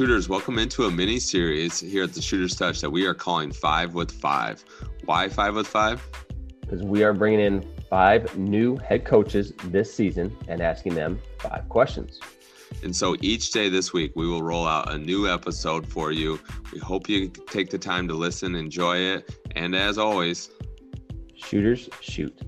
shooters, welcome into a mini series here at the Shooters Touch that we are calling Five with Five. Why Five with Five? Because we are bringing in five new head coaches this season and asking them five questions. And so each day this week, we will roll out a new episode for you. We hope you take the time to listen, enjoy it, and as always, shooters shoot.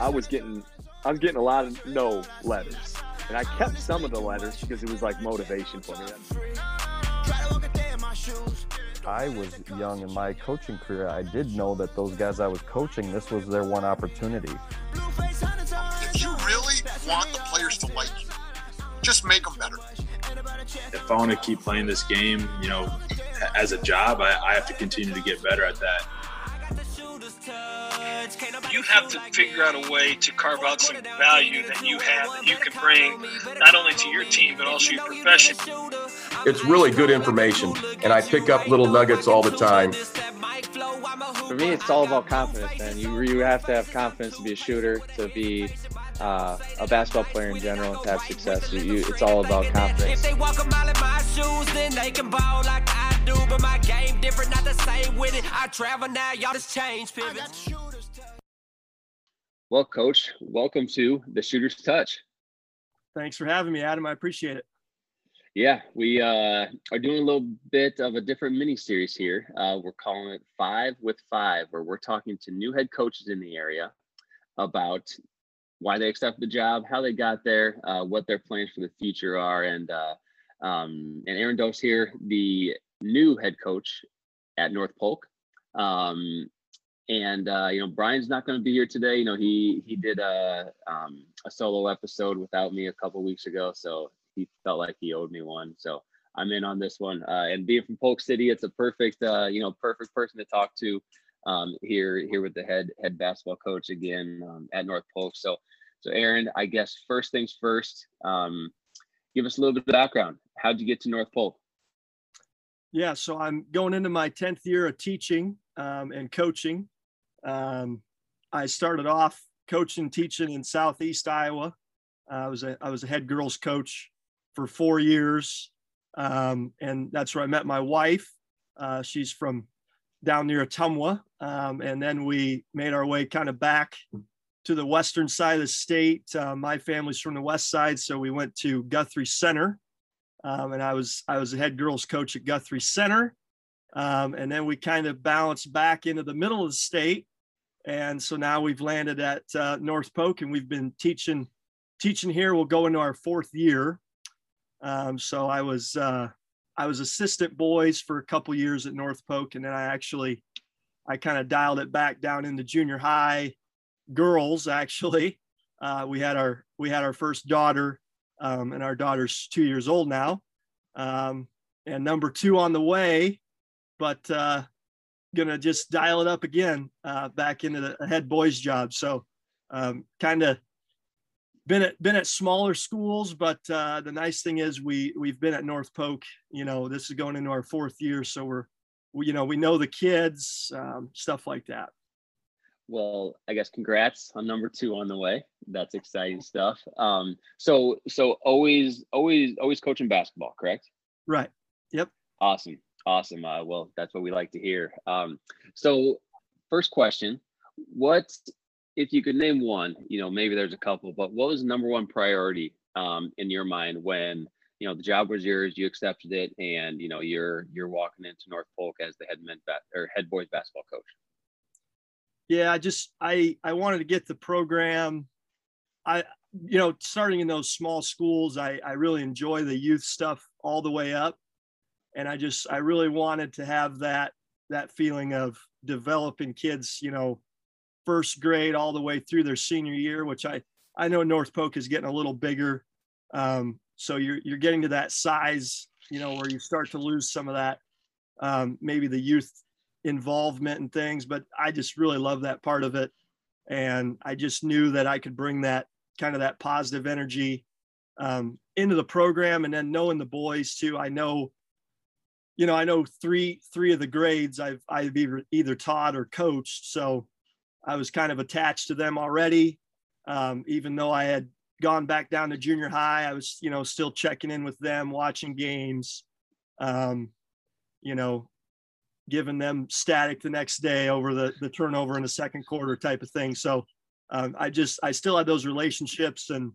I was getting I was getting a lot of no letters. And I kept some of the letters because it was like motivation for me. I was young in my coaching career. I did know that those guys I was coaching, this was their one opportunity. If you really want the players to like you, just make them better. If I want to keep playing this game, you know, as a job, I, I have to continue to get better at that. You have to figure out a way to carve out some value that you have that you can bring not only to your team but also your profession. It's really good information, and I pick up little nuggets all the time. For me, it's all about confidence, man. You you have to have confidence to be a shooter, to be uh, a basketball player in general, and to have success. You, you, it's all about confidence. If they walk a mile in my shoes, then they can ball like I do. But my game different, not the same with it. I travel now, y'all just change pivots. Well, Coach, welcome to the Shooter's Touch. Thanks for having me, Adam. I appreciate it. Yeah, we uh, are doing a little bit of a different mini series here. Uh, we're calling it Five with Five, where we're talking to new head coaches in the area about why they accepted the job, how they got there, uh, what their plans for the future are, and uh, um, and Aaron Dose here, the new head coach at North Polk. Um, and uh, you know Brian's not going to be here today. You know he he did a um, a solo episode without me a couple weeks ago, so he felt like he owed me one. So I'm in on this one. Uh, and being from Polk City, it's a perfect uh, you know perfect person to talk to um, here here with the head head basketball coach again um, at North Polk. So so Aaron, I guess first things first. Um, give us a little bit of background. How'd you get to North Polk? Yeah, so I'm going into my 10th year of teaching um, and coaching. Um, I started off coaching, teaching in Southeast Iowa. Uh, I was a I was a head girls coach for four years, um, and that's where I met my wife. Uh, she's from down near Ottumwa, um, and then we made our way kind of back to the western side of the state. Uh, my family's from the west side, so we went to Guthrie Center, um, and I was I was a head girls coach at Guthrie Center. Um, and then we kind of bounced back into the middle of the state. And so now we've landed at uh, North Polk and we've been teaching, teaching here. We'll go into our fourth year. Um, so I was, uh, I was assistant boys for a couple years at North Polk. And then I actually, I kind of dialed it back down into junior high girls. Actually, uh, we had our, we had our first daughter um, and our daughter's two years old now. Um, and number two on the way but uh, gonna just dial it up again uh, back into the head boys job. So um, kind of been at been at smaller schools, but uh, the nice thing is we we've been at North Polk. You know, this is going into our fourth year, so we're we, you know we know the kids, um, stuff like that. Well, I guess congrats on number two on the way. That's exciting stuff. Um, so so always always always coaching basketball, correct? Right. Yep. Awesome. Awesome. Uh, well, that's what we like to hear. Um, so, first question: What, if you could name one? You know, maybe there's a couple, but what was number one priority um, in your mind when you know the job was yours, you accepted it, and you know you're you're walking into North Polk as the head men or head boys basketball coach? Yeah, I just I I wanted to get the program. I you know starting in those small schools, I I really enjoy the youth stuff all the way up and I just I really wanted to have that that feeling of developing kids, you know, first grade all the way through their senior year, which I I know North Polk is getting a little bigger, um, so you're you're getting to that size, you know, where you start to lose some of that um, maybe the youth involvement and things, but I just really love that part of it, and I just knew that I could bring that kind of that positive energy um, into the program, and then knowing the boys too, I know you know, I know three three of the grades I've I've either taught or coached. So I was kind of attached to them already. Um, even though I had gone back down to junior high, I was, you know, still checking in with them, watching games, um, you know, giving them static the next day over the, the turnover in the second quarter type of thing. So um, I just, I still had those relationships and,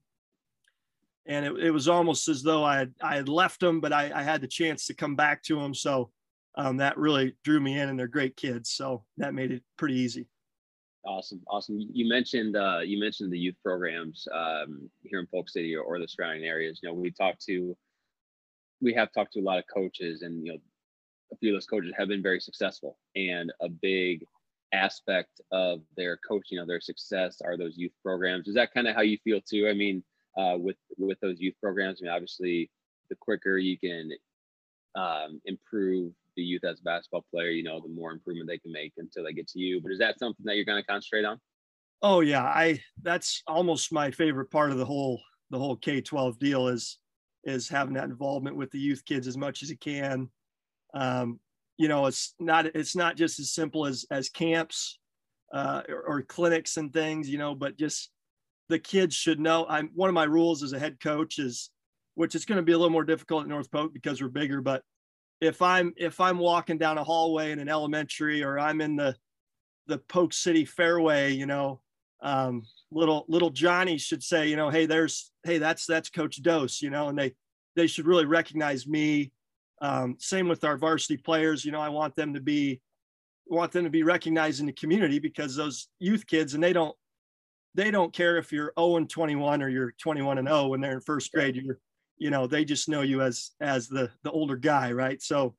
and it, it was almost as though I had, I had left them, but I, I had the chance to come back to them. So um, that really drew me in and they're great kids. So that made it pretty easy. Awesome, awesome. You mentioned uh, you mentioned the youth programs um, here in Polk City or, or the surrounding areas. You know, we talked to, we have talked to a lot of coaches, and you know, a few of those coaches have been very successful. And a big aspect of their coaching of their success are those youth programs. Is that kind of how you feel too? I mean, uh, with with those youth programs, I mean, obviously, the quicker you can um, improve the youth as a basketball player, you know, the more improvement they can make until they get to you. But is that something that you're going to concentrate on? Oh yeah, I that's almost my favorite part of the whole the whole K-12 deal is is having that involvement with the youth kids as much as you can. Um, you know, it's not it's not just as simple as as camps uh, or, or clinics and things, you know, but just the kids should know. I'm one of my rules as a head coach is, which is going to be a little more difficult at North Polk because we're bigger, but if I'm if I'm walking down a hallway in an elementary or I'm in the the Polk City Fairway, you know, um, little little Johnny should say, you know, hey, there's hey, that's that's Coach Dose, you know, and they they should really recognize me. Um, same with our varsity players, you know, I want them to be want them to be recognized in the community because those youth kids and they don't they don't care if you're 0 and 21 or you're 21 and 0 when they're in first grade. You're you know they just know you as as the the older guy right? So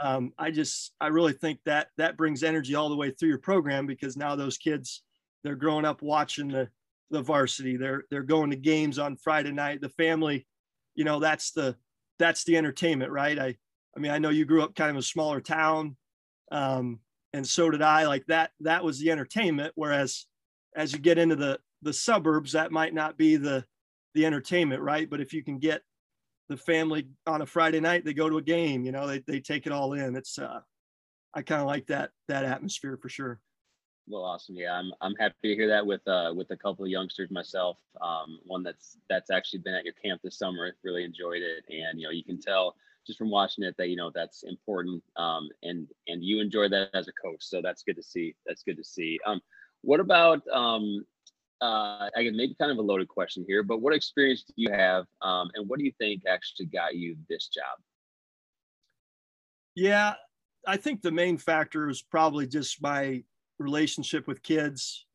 um, i just i really think that that brings energy all the way through your program because now those kids they're growing up watching the the varsity. They're they're going to games on friday night. The family you know that's the that's the entertainment right? I i mean i know you grew up kind of a smaller town um, and so did i. Like that that was the entertainment. Whereas as you get into the the suburbs that might not be the the entertainment, right? But if you can get the family on a Friday night, they go to a game, you know, they, they take it all in. It's, uh, I kind of like that, that atmosphere for sure. Well, awesome. Yeah, I'm, I'm happy to hear that with, uh, with a couple of youngsters myself. Um, one that's, that's actually been at your camp this summer, really enjoyed it. And, you know, you can tell just from watching it that, you know, that's important. Um, and, and you enjoy that as a coach. So that's good to see. That's good to see. Um, what about, um, uh, I can maybe kind of a loaded question here, but what experience do you have, um, and what do you think actually got you this job? Yeah, I think the main factor is probably just my relationship with kids,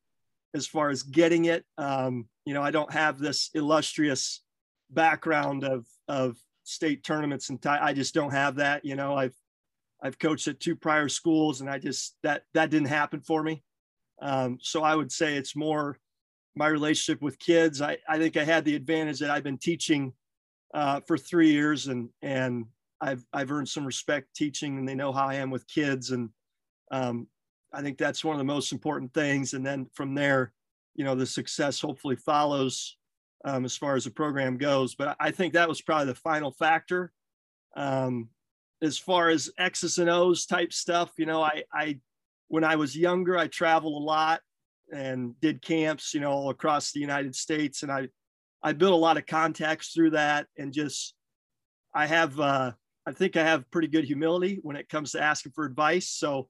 as far as getting it. Um, you know, I don't have this illustrious background of of state tournaments, and t- I just don't have that. You know, I've I've coached at two prior schools, and I just that that didn't happen for me. Um, so I would say it's more my relationship with kids. I, I think I had the advantage that I've been teaching uh, for three years and, and I've, I've earned some respect teaching and they know how I am with kids. And um, I think that's one of the most important things. And then from there, you know, the success hopefully follows um, as far as the program goes. But I think that was probably the final factor. Um, as far as X's and O's type stuff, you know, I, I, when I was younger, I traveled a lot and did camps, you know, all across the United States. And I, I built a lot of contacts through that and just, I have, uh, I think I have pretty good humility when it comes to asking for advice. So,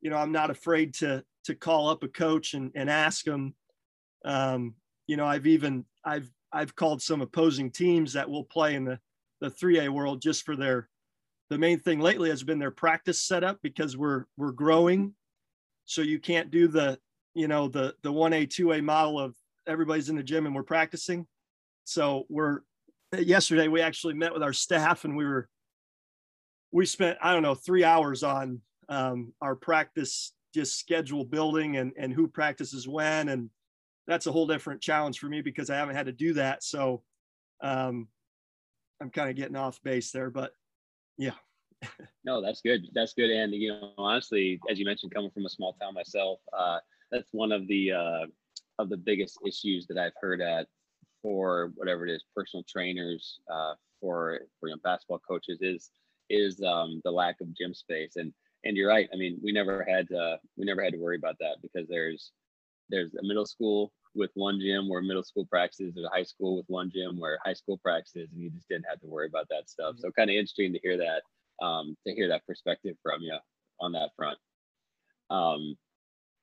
you know, I'm not afraid to, to call up a coach and, and ask them. Um, you know, I've even, I've, I've called some opposing teams that will play in the, the 3A world just for their, the main thing lately has been their practice setup because we're, we're growing. So you can't do the, you know the the 1a 2a model of everybody's in the gym and we're practicing. So we're yesterday we actually met with our staff and we were we spent i don't know three hours on um, our practice just schedule building and and who practices when. And that's a whole different challenge for me because i haven't had to do that. So um, i'm kind of getting off base there but yeah no that's good that's good and you know honestly as you mentioned coming from a small town myself uh, that's one of the uh, of the biggest issues that I've heard at for whatever it is, personal trainers, uh, for for you know, basketball coaches is is um, the lack of gym space. And and you're right. I mean, we never had uh, we never had to worry about that because there's there's a middle school with one gym where middle school practices, there's a high school with one gym where high school practices, and you just didn't have to worry about that stuff. So kind of interesting to hear that, um, to hear that perspective from you on that front. Um,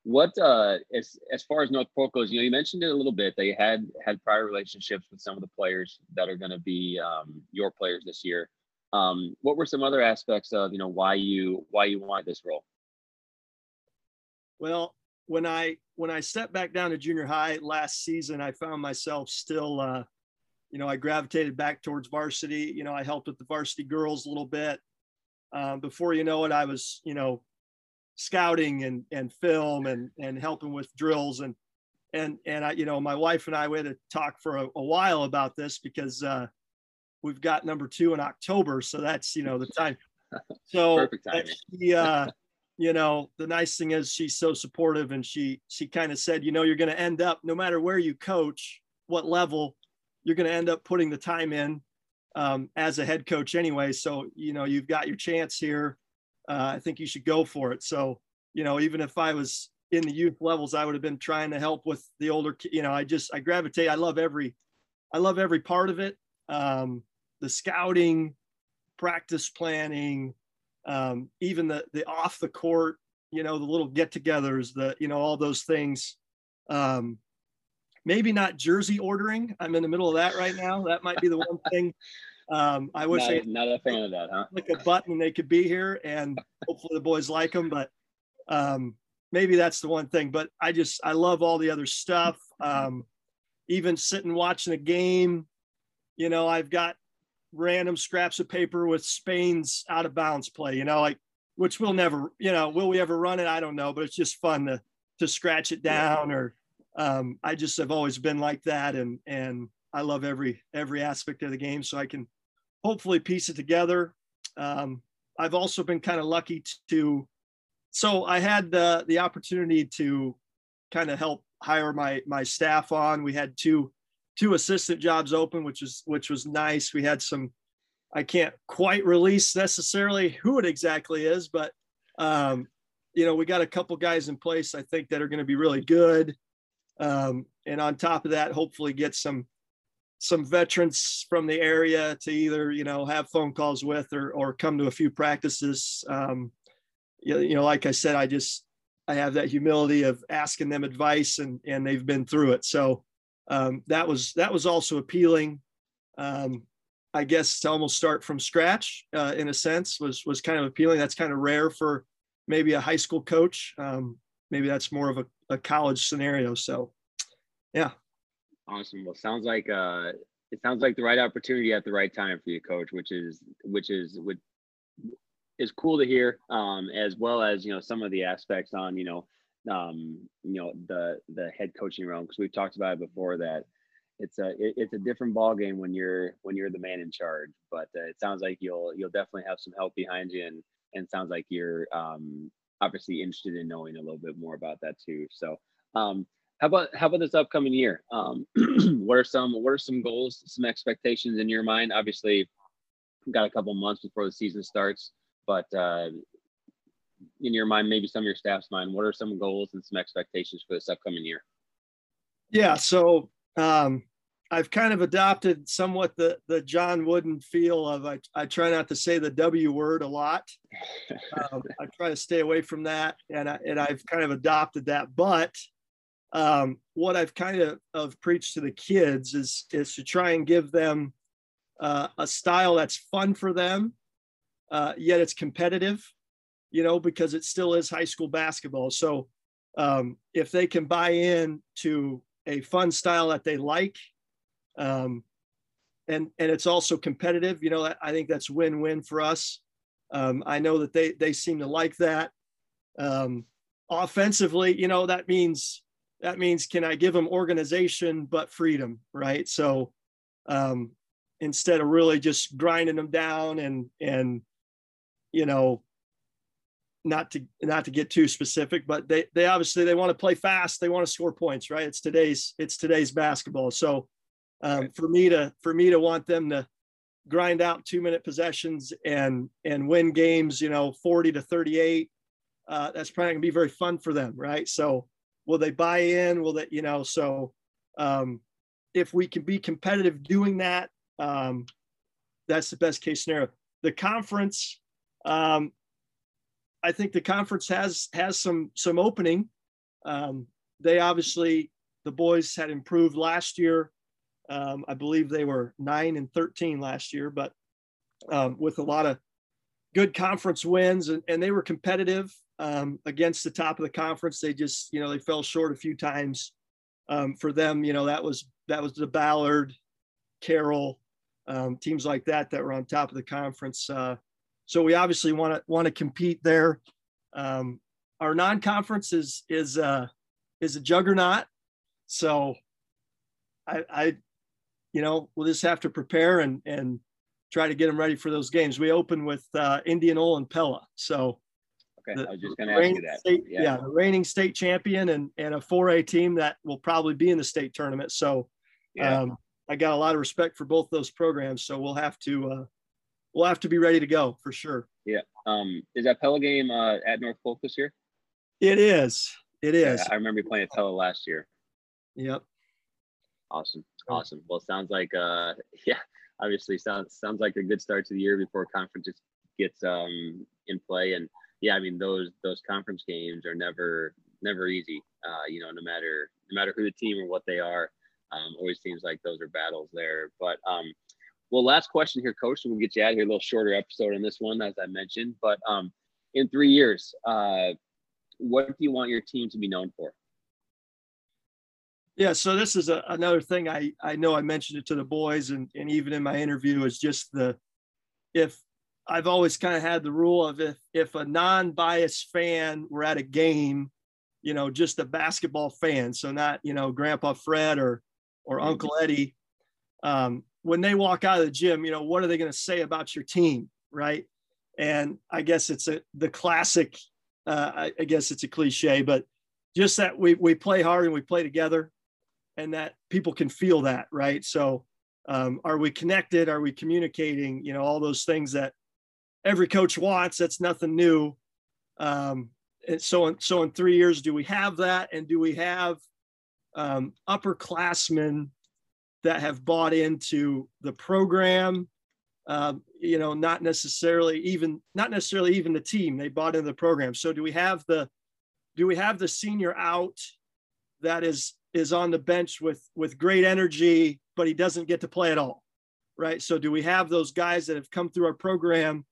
what uh, as as far as North Polk goes, you know, you mentioned it a little bit. They had had prior relationships with some of the players that are going to be um, your players this year. Um, what were some other aspects of you know why you why you wanted this role? Well, when I when I stepped back down to junior high last season, I found myself still, uh, you know, I gravitated back towards varsity. You know, I helped with the varsity girls a little bit. Um, before you know it, I was, you know, scouting and and film and and helping with drills. And and and I, you know, my wife and I we had to talk for a, a while about this because uh, we've got number two in October, so that's you know the time. So she, uh, you know, the nice thing is she's so supportive, and she she kind of said, you know, you're going to end up no matter where you coach, what level, you're going to end up putting the time in um, as a head coach anyway. So you know, you've got your chance here. Uh, I think you should go for it. So you know, even if I was in the youth levels, I would have been trying to help with the older. You know, I just I gravitate. I love every, I love every part of it. Um, the scouting, practice planning, um, even the the off the court, you know, the little get-togethers, the you know all those things. Um, maybe not jersey ordering. I'm in the middle of that right now. That might be the one thing. Um, I wish not, I not a fan of that, huh? click a button and they could be here, and hopefully the boys like them. But um, maybe that's the one thing. But I just I love all the other stuff. Um, even sitting watching a game, you know, I've got random scraps of paper with Spain's out of bounds play. You know, like which we'll never, you know, will we ever run it? I don't know, but it's just fun to to scratch it down. Or um, I just have always been like that, and and I love every every aspect of the game, so I can hopefully piece it together. Um, I've also been kind of lucky to, so I had the the opportunity to kind of help hire my my staff on. We had two two assistant jobs open, which was which was nice. We had some, I can't quite release necessarily who it exactly is, but um, you know we got a couple guys in place I think that are going to be really good. Um, and on top of that, hopefully get some some veterans from the area to either you know have phone calls with or or come to a few practices. Um, you, you know, like I said, I just I have that humility of asking them advice, and and they've been through it. So um, that was that was also appealing. Um, I guess to almost start from scratch uh, in a sense was was kind of appealing. That's kind of rare for maybe a high school coach. Um, maybe that's more of a, a college scenario. So yeah. Awesome. Well, sounds like uh, it sounds like the right opportunity at the right time for you, coach, which is which is which is cool to hear. Um, as well as you know some of the aspects on you know um, you know the the head coaching realm because we've talked about it before that it's a it, it's a different ball game when you're when you're the man in charge. But uh, it sounds like you'll you'll definitely have some help behind you, and and sounds like you're um, obviously interested in knowing a little bit more about that too. So. Um, how about how about this upcoming year? Um, what are some what are some goals, some expectations in your mind? Obviously, we've got a couple months before the season starts, but uh, in your mind, maybe some of your staff's mind, what are some goals and some expectations for this upcoming year? Yeah, so um, I've kind of adopted somewhat the the John Wooden feel of I, I try not to say the W word a lot. Um, I try to stay away from that, and I, and I've kind of adopted that. But um, what I've kind of, of preached to the kids is is to try and give them uh, a style that's fun for them, uh, yet it's competitive, you know, because it still is high school basketball. So um, if they can buy in to a fun style that they like, um, and and it's also competitive, you know, I think that's win-win for us. Um, I know that they they seem to like that. Um, offensively, you know, that means that means can I give them organization but freedom, right? So um, instead of really just grinding them down and and you know not to not to get too specific, but they they obviously they want to play fast, they want to score points, right? It's today's it's today's basketball. So um, for me to for me to want them to grind out two minute possessions and and win games, you know, 40 to 38, uh, that's probably gonna be very fun for them, right? So will they buy in? Will that, you know, so um, if we can be competitive doing that, um, that's the best case scenario. The conference, um, I think the conference has has some some opening. Um, they obviously the boys had improved last year. Um, I believe they were nine and thirteen last year, but um, with a lot of good conference wins, and, and they were competitive um, against the top of the conference. They just you know they fell short a few times. Um, for them, you know that was that was the Ballard, Carroll, um, teams like that that were on top of the conference. Uh, so we obviously want to want to compete there. Um, our non-conference is is uh, is a juggernaut. So I, I, you know, we'll just have to prepare and and try to get them ready for those games. We open with uh, Indianola and Pella. So okay, the, I was just going to ask you that. State, yeah. yeah, the reigning state champion and and a 4A team that will probably be in the state tournament. So yeah. um, I got a lot of respect for both those programs. So we'll have to uh, we'll have to be ready to go for sure. Yeah. Um, is that Pella game uh, at North Polk this year? It is. It is. Yeah, I remember playing at Pella last year. Yep. Awesome. Awesome. Well, sounds like uh, yeah, obviously sounds sounds like a good start to the year before conference gets um in play. And yeah, I mean those those conference games are never never easy. Uh, you know, no matter no matter who the team or what they are, um, always seems like those are battles there. But um, well, last question here, coach, we'll get you out of here. A little shorter episode on this one, as I mentioned. But um, in three years, uh, what do you want your team to be known for? Yeah, so this is a, another thing I, I know I mentioned it to the boys and, and even in my interview is just the if I've always kind of had the rule of if if a non-biased fan were at a game, you know, just a basketball fan, so not you know Grandpa Fred or or mm-hmm. Uncle Eddie, um, when they walk out of the gym, you know, what are they going to say about your team, right? And I guess it's a the classic. Uh, I, I guess it's a cliche, but just that we we play hard and we play together, and that people can feel that, right? So, um, are we connected? Are we communicating? You know, all those things that every coach wants. That's nothing new. Um, and so, in, so in three years, do we have that? And do we have um, upperclassmen that have bought into the program. Um, you know, not necessarily even not necessarily even the team. They bought into the program. So do we have the do we have the senior out that is is on the bench with with great energy, but he doesn't get to play at all, right? So do we have those guys that have come through our program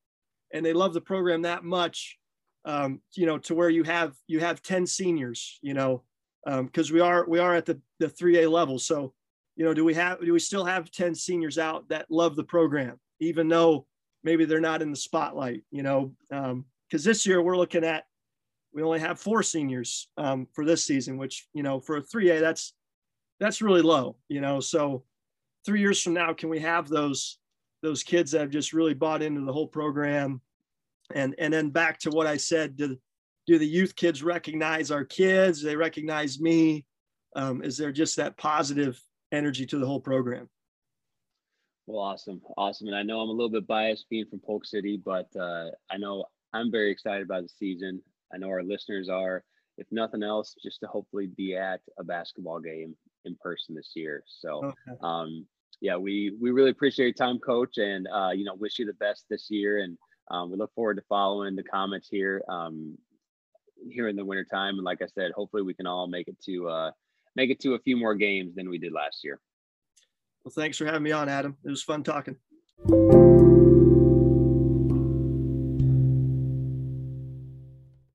and they love the program that much, um, you know, to where you have you have ten seniors, you know, because um, we are we are at the the 3A level. So, you know, do we have do we still have 10 seniors out that love the program, even though maybe they're not in the spotlight, you know? Because um, this year we're looking at we only have four seniors um, for this season, which you know for a 3A that's that's really low, you know. So three years from now, can we have those those kids that have just really bought into the whole program? And and then back to what I said, do do the youth kids recognize our kids? they recognize me? Um, is there just that positive energy to the whole program? Well, awesome, awesome. And I know I'm a little bit biased being from Polk City, but uh, I know I'm very excited about the season. I know our listeners are. If nothing else, just to hopefully be at a basketball game in person this year. So, okay. um, yeah, we we really appreciate your time, Coach, and uh, you know, wish you the best this year. And um, we look forward to following the Comets here. Um, here in the wintertime. And like I said, hopefully we can all make it to uh, make it to a few more games than we did last year. Well, thanks for having me on, Adam. It was fun talking.